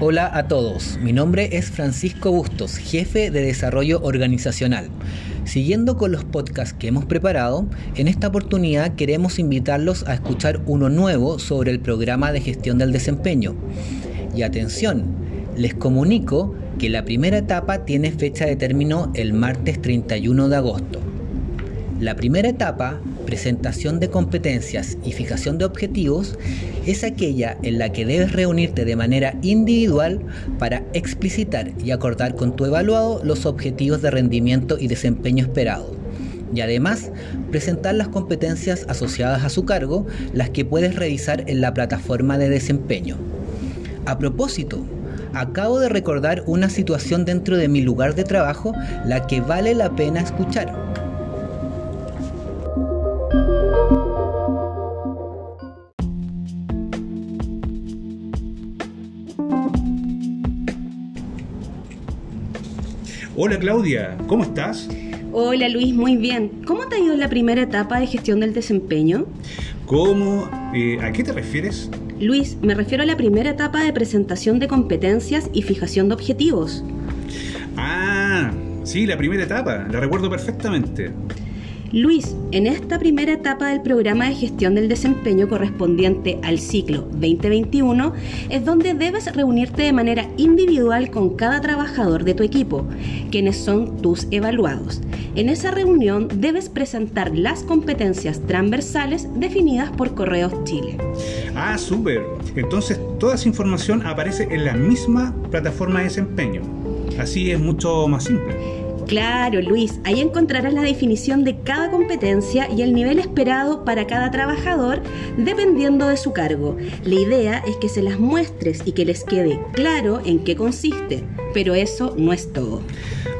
Hola a todos, mi nombre es Francisco Bustos, jefe de desarrollo organizacional. Siguiendo con los podcasts que hemos preparado, en esta oportunidad queremos invitarlos a escuchar uno nuevo sobre el programa de gestión del desempeño. Y atención, les comunico que la primera etapa tiene fecha de término el martes 31 de agosto. La primera etapa, presentación de competencias y fijación de objetivos, es aquella en la que debes reunirte de manera individual para explicitar y acordar con tu evaluado los objetivos de rendimiento y desempeño esperado. Y además, presentar las competencias asociadas a su cargo, las que puedes revisar en la plataforma de desempeño. A propósito, acabo de recordar una situación dentro de mi lugar de trabajo la que vale la pena escuchar. Hola Claudia, ¿cómo estás? Hola Luis, muy bien. ¿Cómo te ha ido la primera etapa de gestión del desempeño? ¿Cómo? Eh, ¿A qué te refieres? Luis, me refiero a la primera etapa de presentación de competencias y fijación de objetivos. Ah, sí, la primera etapa, la recuerdo perfectamente. Luis, en esta primera etapa del programa de gestión del desempeño correspondiente al ciclo 2021 es donde debes reunirte de manera individual con cada trabajador de tu equipo, quienes son tus evaluados. En esa reunión debes presentar las competencias transversales definidas por Correos Chile. Ah, súper. Entonces toda esa información aparece en la misma plataforma de desempeño. Así es mucho más simple. Claro, Luis, ahí encontrarás la definición de cada competencia y el nivel esperado para cada trabajador dependiendo de su cargo. La idea es que se las muestres y que les quede claro en qué consiste, pero eso no es todo.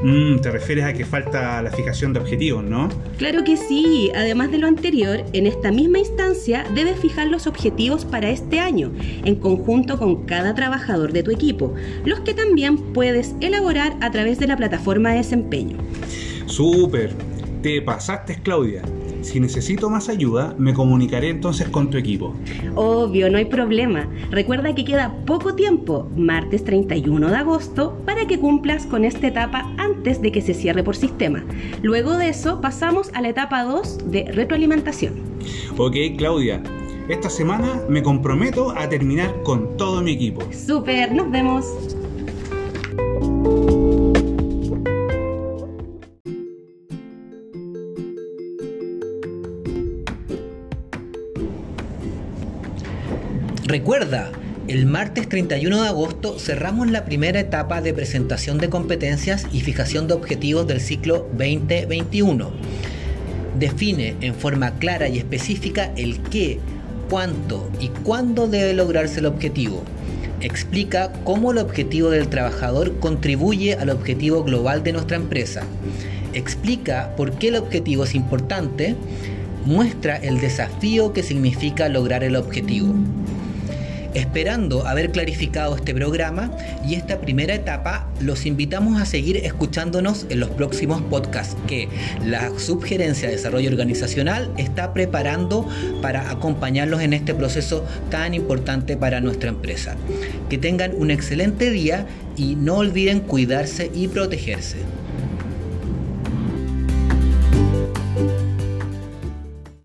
Mm, te refieres a que falta la fijación de objetivos, ¿no? Claro que sí. Además de lo anterior, en esta misma instancia debes fijar los objetivos para este año, en conjunto con cada trabajador de tu equipo, los que también puedes elaborar a través de la plataforma de desempeño. Súper. Te pasaste, Claudia. Si necesito más ayuda, me comunicaré entonces con tu equipo. Obvio, no hay problema. Recuerda que queda poco tiempo, martes 31 de agosto, para que cumplas con esta etapa antes de que se cierre por sistema. Luego de eso, pasamos a la etapa 2 de retroalimentación. Ok, Claudia. Esta semana me comprometo a terminar con todo mi equipo. Super, nos vemos. Recuerda, el martes 31 de agosto cerramos la primera etapa de presentación de competencias y fijación de objetivos del ciclo 2021. Define en forma clara y específica el qué, cuánto y cuándo debe lograrse el objetivo. Explica cómo el objetivo del trabajador contribuye al objetivo global de nuestra empresa. Explica por qué el objetivo es importante. Muestra el desafío que significa lograr el objetivo. Esperando haber clarificado este programa y esta primera etapa, los invitamos a seguir escuchándonos en los próximos podcasts que la Subgerencia de Desarrollo Organizacional está preparando para acompañarlos en este proceso tan importante para nuestra empresa. Que tengan un excelente día y no olviden cuidarse y protegerse.